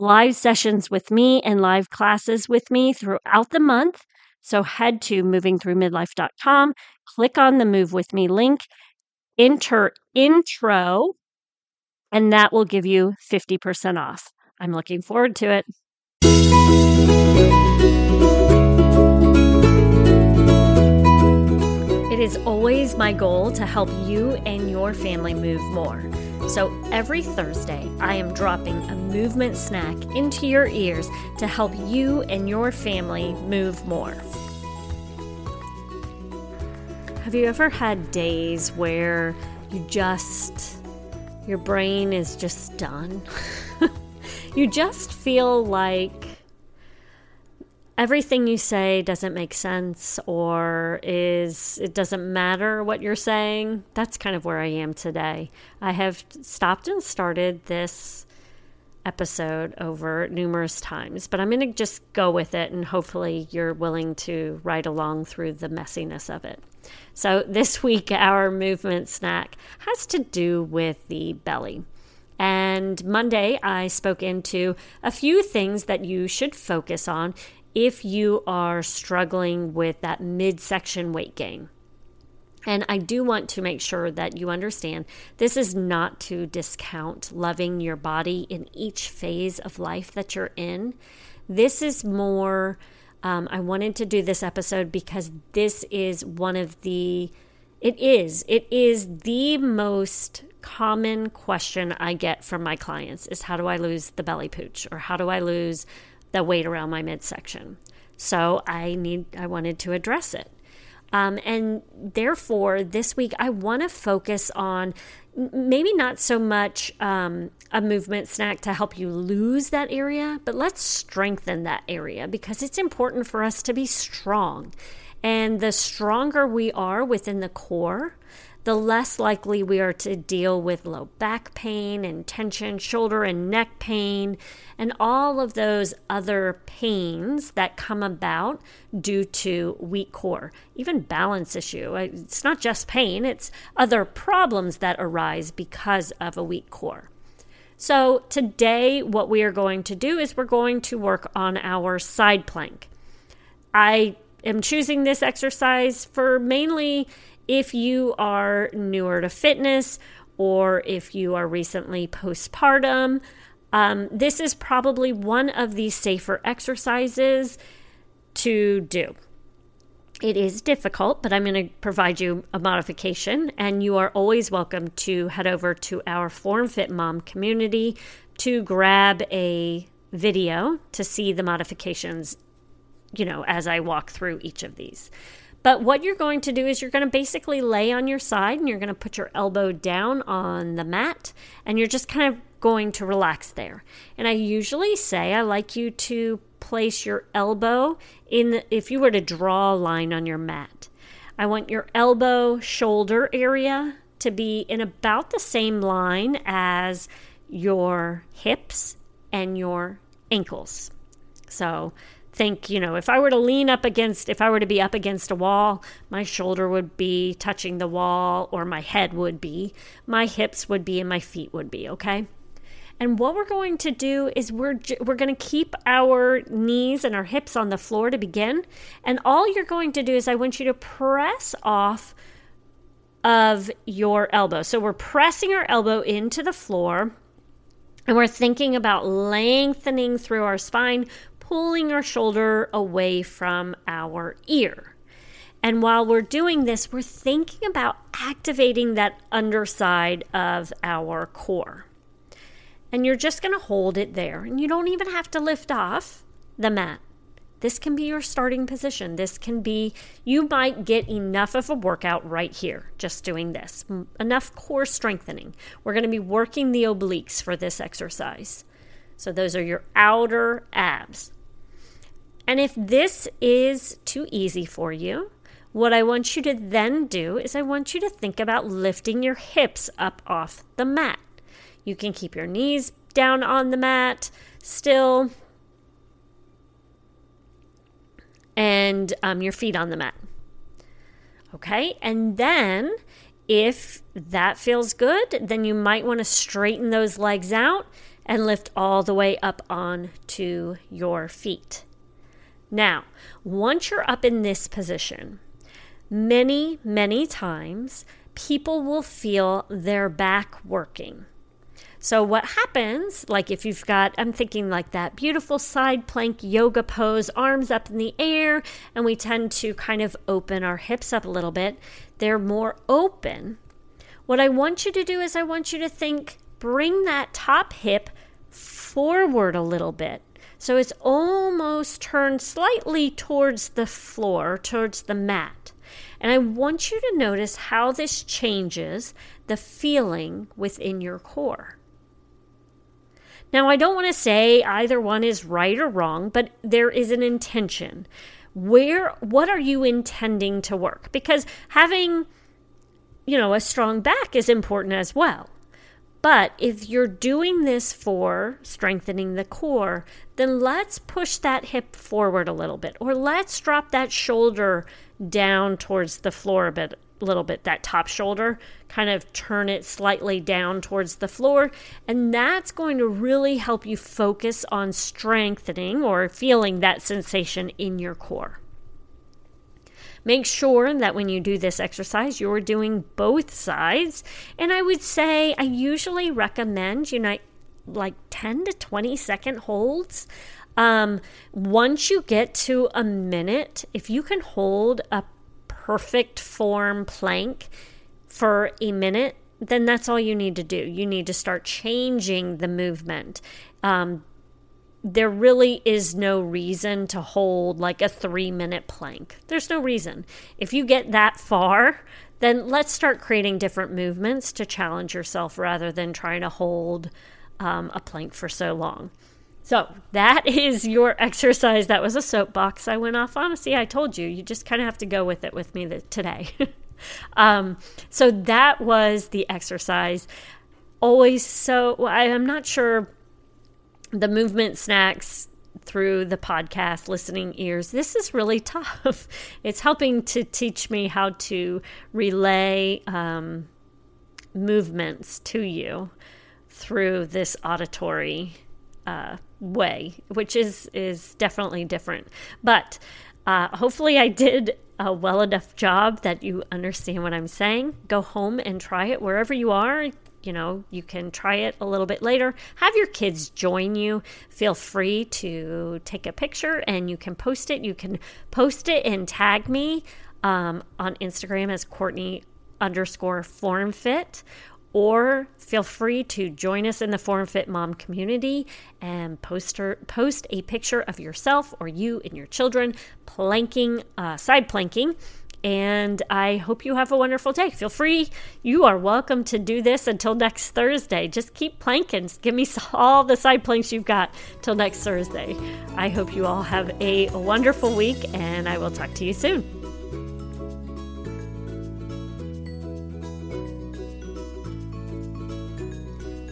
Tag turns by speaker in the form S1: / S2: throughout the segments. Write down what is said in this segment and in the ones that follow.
S1: live sessions with me and live classes with me throughout the month. So head to movingthroughmidlife.com, click on the Move With Me link, enter intro, and that will give you 50% off. I'm looking forward to it. It is always my goal to help you and your family move more. So every Thursday, I am dropping a movement snack into your ears to help you and your family move more. Have you ever had days where you just, your brain is just done? you just feel like everything you say doesn't make sense or is it doesn't matter what you're saying. That's kind of where i am today. I have stopped and started this episode over numerous times but i'm going to just go with it and hopefully you're willing to ride along through the messiness of it. So this week our movement snack has to do with the belly. And Monday, I spoke into a few things that you should focus on if you are struggling with that midsection weight gain. And I do want to make sure that you understand this is not to discount loving your body in each phase of life that you're in. This is more, um, I wanted to do this episode because this is one of the, it is, it is the most common question I get from my clients is how do I lose the belly pooch or how do I lose the weight around my midsection. So I need I wanted to address it. Um, and therefore, this week I want to focus on maybe not so much um, a movement snack to help you lose that area, but let's strengthen that area because it's important for us to be strong. And the stronger we are within the core, the less likely we are to deal with low back pain and tension, shoulder and neck pain, and all of those other pains that come about due to weak core, even balance issue. Uh, it's not just pain, it's other problems that arise because of a weak core. So, today, what we are going to do is we're going to work on our side plank. I am choosing this exercise for mainly if you are newer to fitness or if you are recently postpartum, um, this is probably one of the safer exercises to do. It is difficult, but I'm going to provide you a modification, and you are always welcome to head over to our Form Fit Mom community to grab a video to see the modifications, you know, as I walk through each of these. But what you're going to do is you're going to basically lay on your side and you're going to put your elbow down on the mat and you're just kind of going to relax there. And I usually say I like you to place your elbow in the, if you were to draw a line on your mat. I want your elbow shoulder area to be in about the same line as your hips and your ankles. So think, you know, if I were to lean up against, if I were to be up against a wall, my shoulder would be touching the wall, or my head would be, my hips would be, and my feet would be, okay? And what we're going to do is we're we're going to keep our knees and our hips on the floor to begin, and all you're going to do is I want you to press off of your elbow. So we're pressing our elbow into the floor and we're thinking about lengthening through our spine, pulling our shoulder away from our ear. And while we're doing this, we're thinking about activating that underside of our core. And you're just going to hold it there. And you don't even have to lift off the mat. This can be your starting position. This can be, you might get enough of a workout right here just doing this, enough core strengthening. We're going to be working the obliques for this exercise. So, those are your outer abs. And if this is too easy for you, what I want you to then do is I want you to think about lifting your hips up off the mat. You can keep your knees down on the mat still and um, your feet on the mat. Okay, and then if that feels good, then you might want to straighten those legs out and lift all the way up onto your feet. Now, once you're up in this position, many, many times people will feel their back working. So, what happens, like if you've got, I'm thinking like that beautiful side plank yoga pose, arms up in the air, and we tend to kind of open our hips up a little bit, they're more open. What I want you to do is, I want you to think, bring that top hip forward a little bit. So it's almost turned slightly towards the floor, towards the mat. And I want you to notice how this changes the feeling within your core. Now, I don't want to say either one is right or wrong, but there is an intention. Where, what are you intending to work? Because having, you know, a strong back is important as well. But if you're doing this for strengthening the core, then let's push that hip forward a little bit, or let's drop that shoulder down towards the floor a bit, little bit, that top shoulder, kind of turn it slightly down towards the floor. And that's going to really help you focus on strengthening or feeling that sensation in your core. Make sure that when you do this exercise, you're doing both sides. And I would say I usually recommend, you know, like 10 to 20 second holds. Um, once you get to a minute, if you can hold a perfect form plank for a minute, then that's all you need to do. You need to start changing the movement. Um, there really is no reason to hold like a three minute plank. There's no reason. If you get that far, then let's start creating different movements to challenge yourself rather than trying to hold um, a plank for so long. So that is your exercise. That was a soapbox I went off on. See, I told you, you just kind of have to go with it with me today. um, so that was the exercise. Always so, I, I'm not sure the movement snacks through the podcast listening ears. This is really tough. It's helping to teach me how to relay um, movements to you through this auditory uh, way which is is definitely different. But uh, hopefully i did a well enough job that you understand what i'm saying. Go home and try it wherever you are you know, you can try it a little bit later. Have your kids join you. Feel free to take a picture and you can post it. You can post it and tag me um, on Instagram as Courtney underscore form fit or feel free to join us in the form fit mom community and post, her, post a picture of yourself or you and your children planking uh, side planking and I hope you have a wonderful day. Feel free, you are welcome to do this until next Thursday. Just keep planking. Give me all the side planks you've got till next Thursday. I hope you all have a wonderful week, and I will talk to you soon.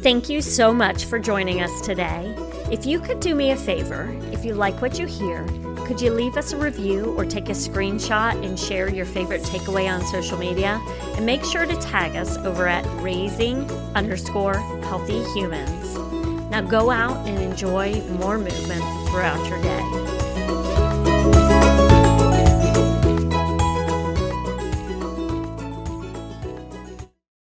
S1: Thank you so much for joining us today. If you could do me a favor, if you like what you hear, could you leave us a review or take a screenshot and share your favorite takeaway on social media? And make sure to tag us over at raising underscore healthy humans. Now go out and enjoy more movement throughout your day.